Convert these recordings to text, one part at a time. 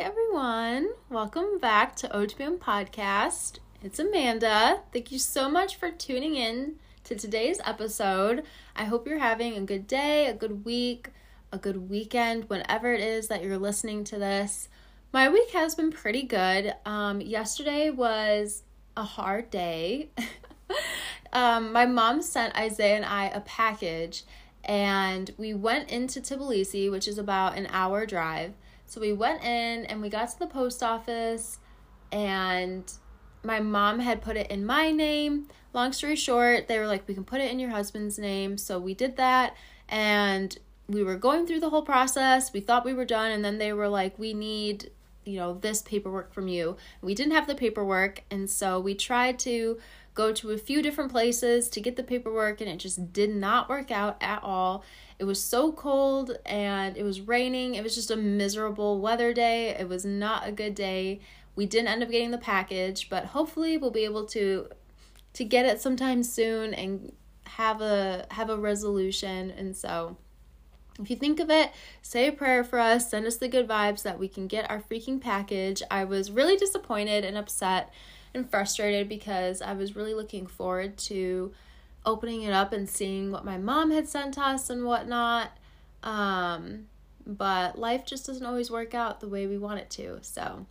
everyone. Welcome back to OTBM Podcast. It's Amanda. Thank you so much for tuning in to today's episode. I hope you're having a good day, a good week, a good weekend, whenever it is that you're listening to this. My week has been pretty good. Um, yesterday was a hard day. um, my mom sent Isaiah and I a package, and we went into Tbilisi, which is about an hour drive so we went in and we got to the post office and my mom had put it in my name. Long story short, they were like, we can put it in your husband's name. So we did that and we were going through the whole process. We thought we were done. And then they were like, we need, you know, this paperwork from you. We didn't have the paperwork. And so we tried to go to a few different places to get the paperwork and it just did not work out at all. It was so cold and it was raining. It was just a miserable weather day. It was not a good day. We didn't end up getting the package, but hopefully we'll be able to to get it sometime soon and have a have a resolution. And so if you think of it, say a prayer for us, send us the good vibes that we can get our freaking package. I was really disappointed and upset and frustrated because I was really looking forward to opening it up and seeing what my mom had sent us and whatnot. Um, but life just doesn't always work out the way we want it to. So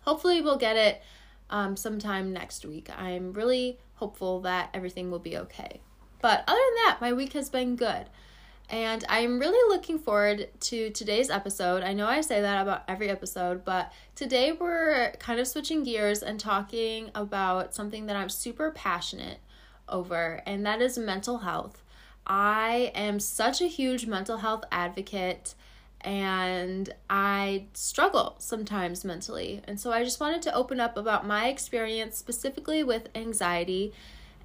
hopefully we'll get it um, sometime next week. I'm really hopeful that everything will be okay. But other than that, my week has been good. And I'm really looking forward to today's episode. I know I say that about every episode, but today we're kind of switching gears and talking about something that I'm super passionate over, and that is mental health. I am such a huge mental health advocate and I struggle sometimes mentally. And so I just wanted to open up about my experience specifically with anxiety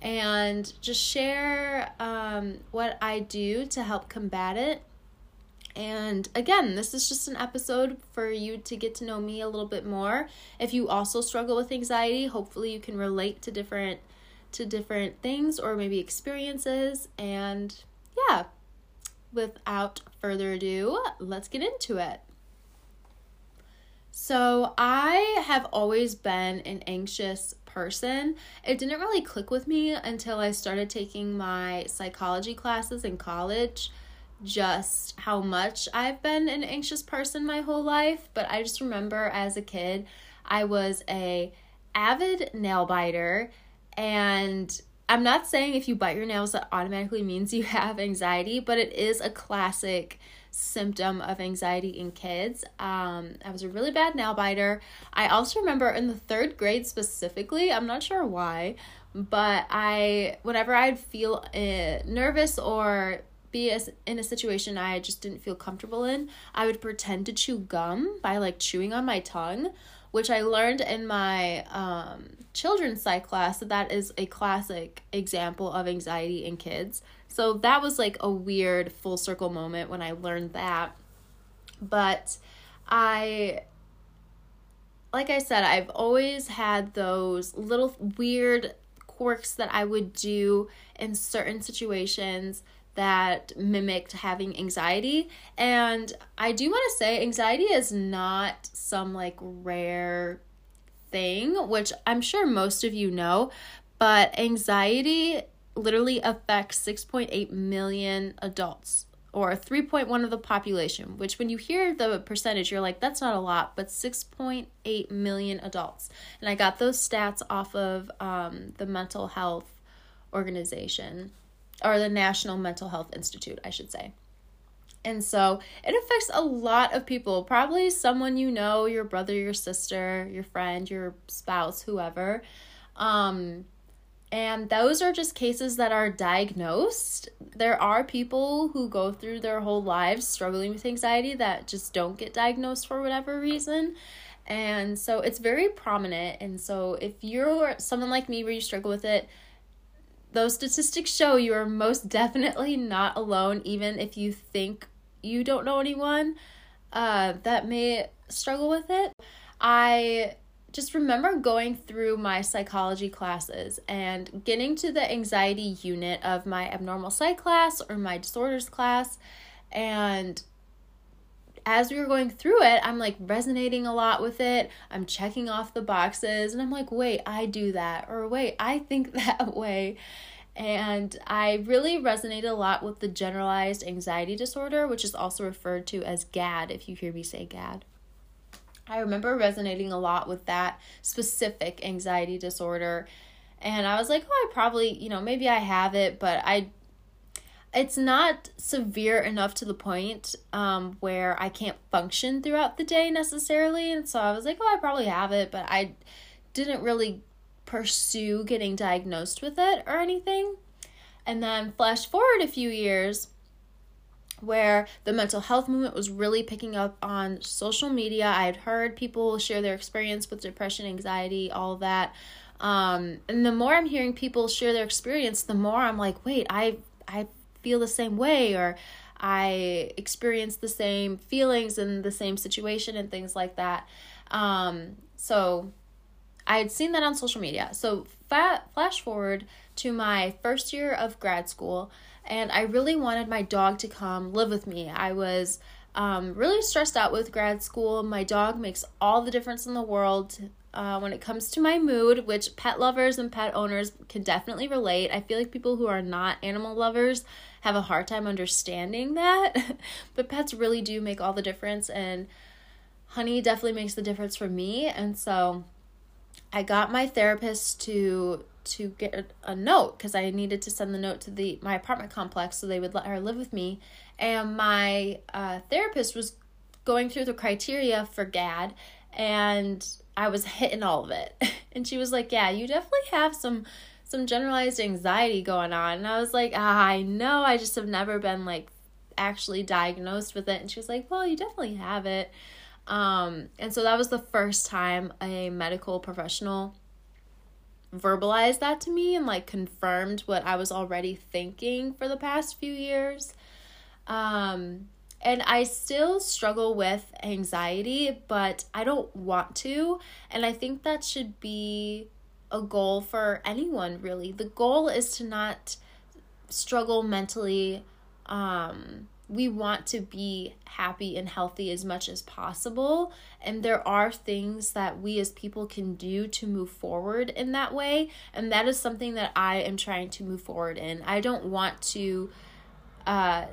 and just share um, what I do to help combat it. And again, this is just an episode for you to get to know me a little bit more. If you also struggle with anxiety, hopefully you can relate to different to different things or maybe experiences. And yeah, without further ado, let's get into it. So, I have always been an anxious person. It didn't really click with me until I started taking my psychology classes in college. Just how much I've been an anxious person my whole life, but I just remember as a kid, I was a avid nail biter and I'm not saying if you bite your nails that automatically means you have anxiety, but it is a classic symptom of anxiety in kids. Um, I was a really bad nail biter. I also remember in the third grade specifically, I'm not sure why, but I, whenever I'd feel uh, nervous or be in a situation I just didn't feel comfortable in, I would pretend to chew gum by like chewing on my tongue which I learned in my um, children's psych class that that is a classic example of anxiety in kids. So that was like a weird full circle moment when I learned that. But I, like I said, I've always had those little weird quirks that I would do in certain situations that mimicked having anxiety. And I do want to say, anxiety is not some like rare thing, which I'm sure most of you know, but anxiety literally affects 6.8 million adults or 3.1 of the population, which when you hear the percentage, you're like, that's not a lot, but 6.8 million adults. And I got those stats off of um, the mental health organization or the National Mental Health Institute, I should say. And so it affects a lot of people, probably someone you know, your brother, your sister, your friend, your spouse, whoever. Um, and those are just cases that are diagnosed. There are people who go through their whole lives struggling with anxiety that just don't get diagnosed for whatever reason. And so it's very prominent. And so if you're someone like me where you struggle with it, those statistics show you are most definitely not alone, even if you think you don't know anyone uh, that may struggle with it. I just remember going through my psychology classes and getting to the anxiety unit of my abnormal psych class or my disorders class and as we were going through it, I'm like resonating a lot with it. I'm checking off the boxes and I'm like, wait, I do that. Or wait, I think that way. And I really resonated a lot with the generalized anxiety disorder, which is also referred to as GAD, if you hear me say GAD. I remember resonating a lot with that specific anxiety disorder. And I was like, oh, I probably, you know, maybe I have it, but I it's not severe enough to the point um, where I can't function throughout the day necessarily. And so I was like, oh, I probably have it, but I didn't really pursue getting diagnosed with it or anything. And then flash forward a few years where the mental health movement was really picking up on social media. I had heard people share their experience with depression, anxiety, all that. Um, and the more I'm hearing people share their experience, the more I'm like, wait, I I feel the same way or I experience the same feelings in the same situation and things like that. Um, so I had seen that on social media. So fa- flash forward to my first year of grad school, and I really wanted my dog to come live with me. I was um, really stressed out with grad school. My dog makes all the difference in the world uh, when it comes to my mood, which pet lovers and pet owners can definitely relate. I feel like people who are not animal lovers have a hard time understanding that, but pets really do make all the difference, and honey definitely makes the difference for me. And so I got my therapist to to get a note because I needed to send the note to the my apartment complex so they would let her live with me. And my uh, therapist was going through the criteria for GAD, and I was hitting all of it. And she was like, "Yeah, you definitely have some some generalized anxiety going on." And I was like, ah, "I know, I just have never been like actually diagnosed with it." And she was like, "Well, you definitely have it." Um, and so that was the first time a medical professional verbalized that to me and like confirmed what I was already thinking for the past few years. Um, and I still struggle with anxiety, but I don't want to. And I think that should be a goal for anyone, really. The goal is to not struggle mentally. Um, we want to be happy and healthy as much as possible. And there are things that we as people can do to move forward in that way. And that is something that I am trying to move forward in. I don't want to. Uh,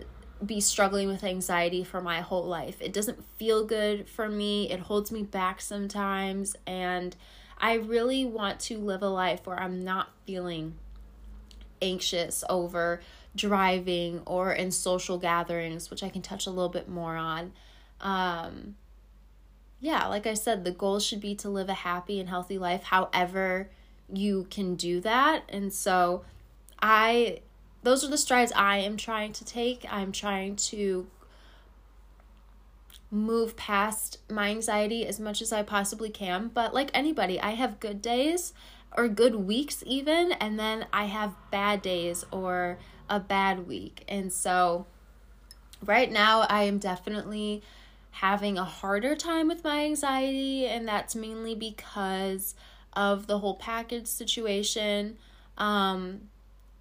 be struggling with anxiety for my whole life. It doesn't feel good for me. It holds me back sometimes and I really want to live a life where I'm not feeling anxious over driving or in social gatherings, which I can touch a little bit more on. Um yeah, like I said, the goal should be to live a happy and healthy life however you can do that. And so I those are the strides I am trying to take. I'm trying to move past my anxiety as much as I possibly can. But like anybody, I have good days or good weeks, even, and then I have bad days or a bad week. And so right now, I am definitely having a harder time with my anxiety, and that's mainly because of the whole package situation. Um,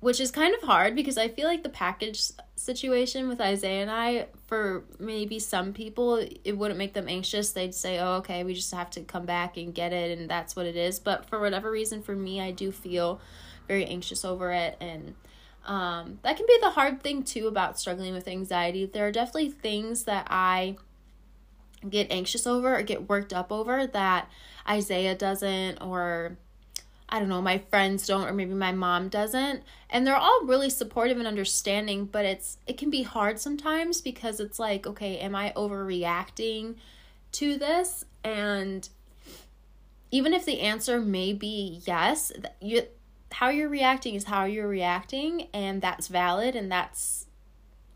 which is kind of hard because I feel like the package situation with Isaiah and I, for maybe some people, it wouldn't make them anxious. They'd say, oh, okay, we just have to come back and get it, and that's what it is. But for whatever reason, for me, I do feel very anxious over it. And um, that can be the hard thing, too, about struggling with anxiety. There are definitely things that I get anxious over or get worked up over that Isaiah doesn't, or I don't know, my friends don't or maybe my mom doesn't. And they're all really supportive and understanding, but it's it can be hard sometimes because it's like, okay, am I overreacting to this? And even if the answer may be yes, you how you're reacting is how you're reacting and that's valid and that's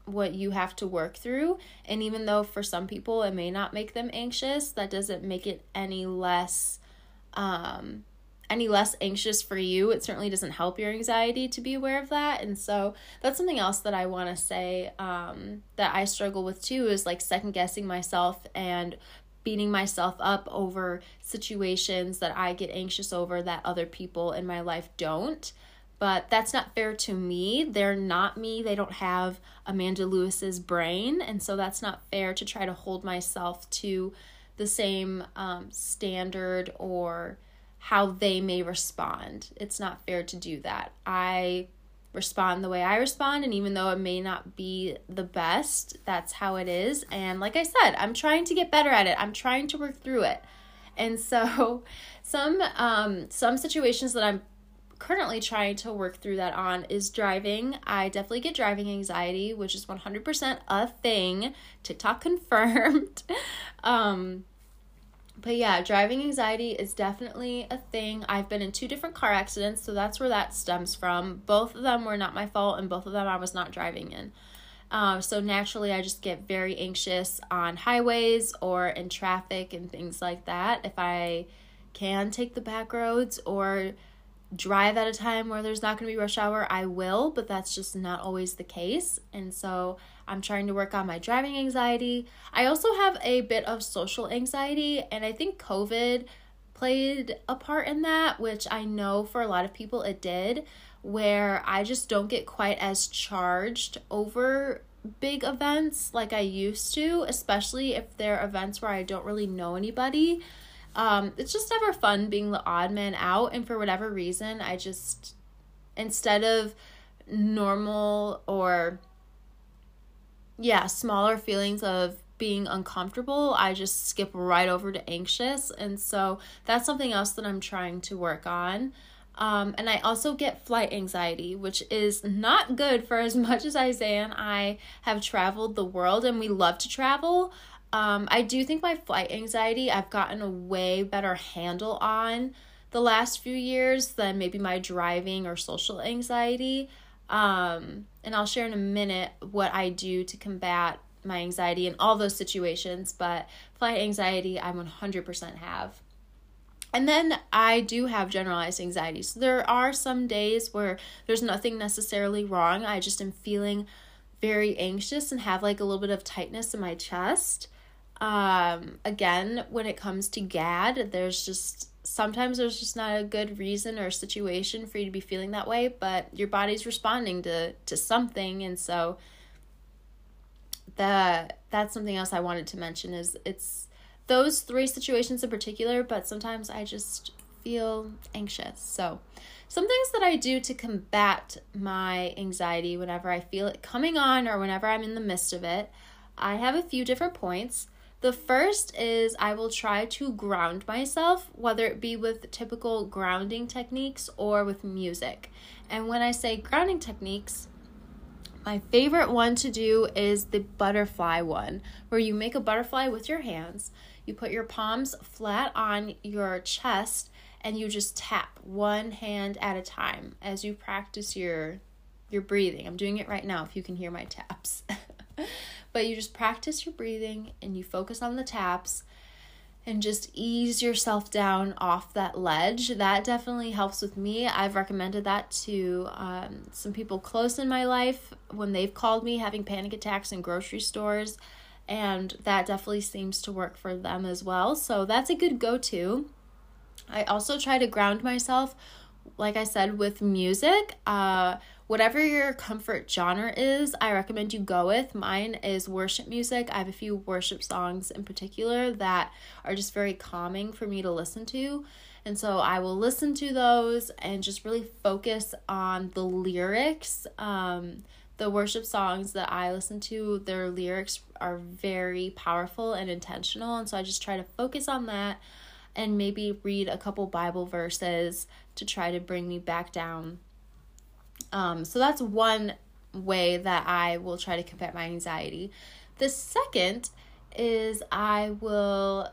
what you have to work through. And even though for some people it may not make them anxious, that doesn't make it any less um any less anxious for you. It certainly doesn't help your anxiety to be aware of that. And so that's something else that I want to say um, that I struggle with too is like second guessing myself and beating myself up over situations that I get anxious over that other people in my life don't. but that's not fair to me. They're not me. They don't have Amanda Lewis's brain, and so that's not fair to try to hold myself to the same um, standard or how they may respond. It's not fair to do that. I respond the way I respond, and even though it may not be the best, that's how it is. And like I said, I'm trying to get better at it. I'm trying to work through it. And so, some um, some situations that I'm currently trying to work through that on is driving. I definitely get driving anxiety, which is 100% a thing. TikTok confirmed. um, but yeah, driving anxiety is definitely a thing. I've been in two different car accidents, so that's where that stems from. Both of them were not my fault, and both of them I was not driving in. Um, so naturally, I just get very anxious on highways or in traffic and things like that. If I can take the back roads or drive at a time where there's not going to be rush hour, I will, but that's just not always the case. And so I'm trying to work on my driving anxiety. I also have a bit of social anxiety, and I think COVID played a part in that, which I know for a lot of people it did, where I just don't get quite as charged over big events like I used to, especially if they're events where I don't really know anybody. Um, it's just never fun being the odd man out, and for whatever reason, I just instead of normal or yeah, smaller feelings of being uncomfortable, I just skip right over to anxious. And so that's something else that I'm trying to work on. Um, and I also get flight anxiety, which is not good for as much as Isaiah and I have traveled the world and we love to travel. Um, I do think my flight anxiety, I've gotten a way better handle on the last few years than maybe my driving or social anxiety. Um, and I'll share in a minute what I do to combat my anxiety in all those situations, but flight anxiety, I 100% have. And then I do have generalized anxiety. So there are some days where there's nothing necessarily wrong. I just am feeling very anxious and have like a little bit of tightness in my chest. Um, again, when it comes to GAD, there's just sometimes there's just not a good reason or situation for you to be feeling that way, but your body's responding to to something and so that that's something else I wanted to mention is it's those three situations in particular, but sometimes I just feel anxious. So, some things that I do to combat my anxiety whenever I feel it coming on or whenever I'm in the midst of it, I have a few different points. The first is I will try to ground myself, whether it be with typical grounding techniques or with music. And when I say grounding techniques, my favorite one to do is the butterfly one, where you make a butterfly with your hands. You put your palms flat on your chest and you just tap one hand at a time as you practice your your breathing. I'm doing it right now if you can hear my taps. But you just practice your breathing and you focus on the taps and just ease yourself down off that ledge. That definitely helps with me. I've recommended that to um, some people close in my life when they've called me having panic attacks in grocery stores, and that definitely seems to work for them as well. So that's a good go to. I also try to ground myself, like I said, with music. Uh, whatever your comfort genre is, I recommend you go with. Mine is worship music. I have a few worship songs in particular that are just very calming for me to listen to. And so I will listen to those and just really focus on the lyrics. Um, the worship songs that I listen to, their lyrics are very powerful and intentional. And so I just try to focus on that and maybe read a couple Bible verses to try to bring me back down um, so that's one way that I will try to combat my anxiety. The second is I will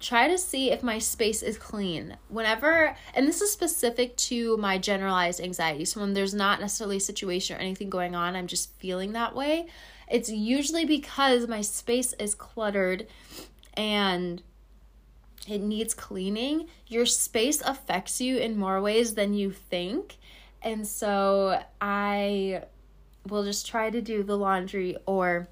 try to see if my space is clean. Whenever, and this is specific to my generalized anxiety. So when there's not necessarily a situation or anything going on, I'm just feeling that way. It's usually because my space is cluttered and it needs cleaning. Your space affects you in more ways than you think. And so I will just try to do the laundry or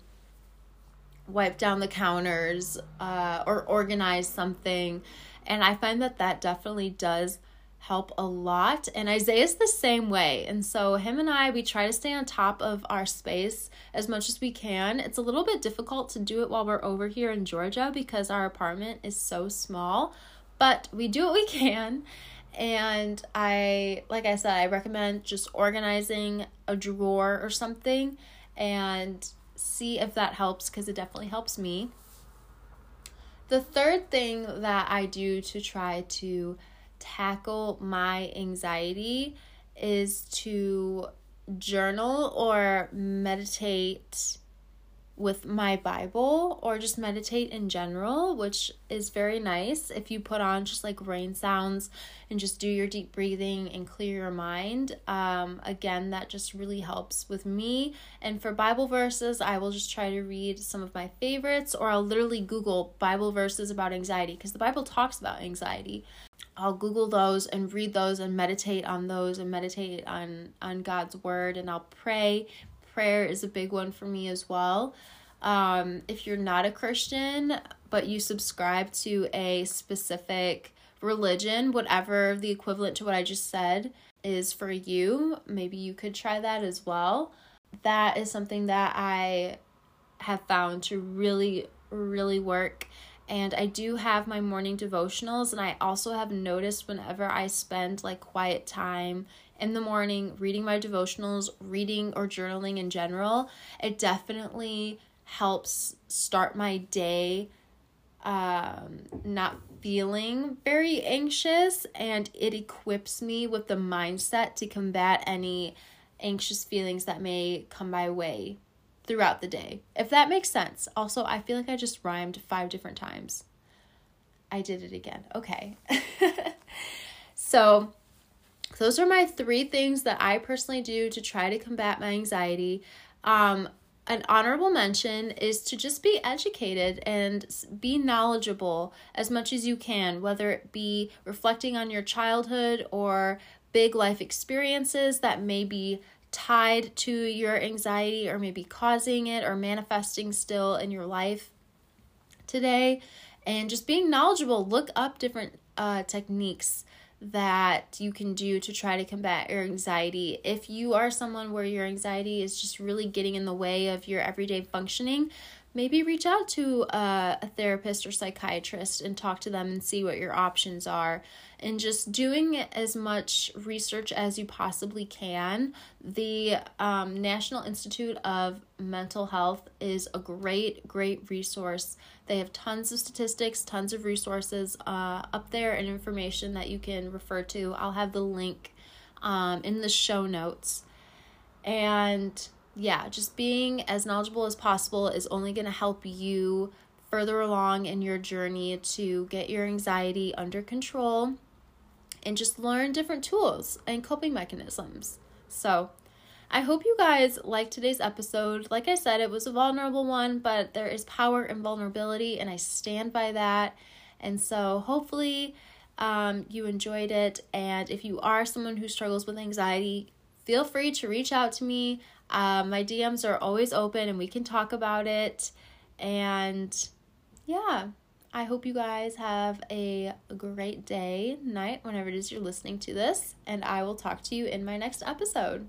wipe down the counters uh, or organize something. And I find that that definitely does help a lot. And Isaiah's the same way. And so, him and I, we try to stay on top of our space as much as we can. It's a little bit difficult to do it while we're over here in Georgia because our apartment is so small, but we do what we can. And I, like I said, I recommend just organizing a drawer or something and see if that helps because it definitely helps me. The third thing that I do to try to tackle my anxiety is to journal or meditate with my Bible or just meditate in general, which is very nice if you put on just like rain sounds and just do your deep breathing and clear your mind. Um, again, that just really helps with me. And for Bible verses, I will just try to read some of my favorites or I'll literally Google Bible verses about anxiety because the Bible talks about anxiety. I'll Google those and read those and meditate on those and meditate on on God's word and I'll pray. Prayer is a big one for me as well. Um, if you're not a Christian but you subscribe to a specific religion, whatever the equivalent to what I just said is for you, maybe you could try that as well. That is something that I have found to really, really work and I do have my morning devotionals and I also have noticed whenever I spend like quiet time in the morning reading my devotionals, reading or journaling in general, it definitely helps start my day um not feeling very anxious and it equips me with the mindset to combat any anxious feelings that may come my way throughout the day. If that makes sense. Also, I feel like I just rhymed five different times. I did it again. Okay. so, those are my three things that I personally do to try to combat my anxiety. Um, an honorable mention is to just be educated and be knowledgeable as much as you can, whether it be reflecting on your childhood or big life experiences that may be tied to your anxiety or maybe causing it or manifesting still in your life today and just being knowledgeable look up different uh, techniques that you can do to try to combat your anxiety. If you are someone where your anxiety is just really getting in the way of your everyday functioning maybe reach out to a, a therapist or psychiatrist and talk to them and see what your options are. And just doing as much research as you possibly can. The um, National Institute of Mental Health is a great, great resource. They have tons of statistics, tons of resources uh, up there, and information that you can refer to. I'll have the link um, in the show notes. And yeah, just being as knowledgeable as possible is only going to help you further along in your journey to get your anxiety under control and just learn different tools and coping mechanisms. So, I hope you guys liked today's episode. Like I said, it was a vulnerable one, but there is power in vulnerability, and I stand by that. And so, hopefully, um, you enjoyed it. And if you are someone who struggles with anxiety, feel free to reach out to me. Um, my DMs are always open and we can talk about it. And yeah, I hope you guys have a great day, night, whenever it is you're listening to this. And I will talk to you in my next episode.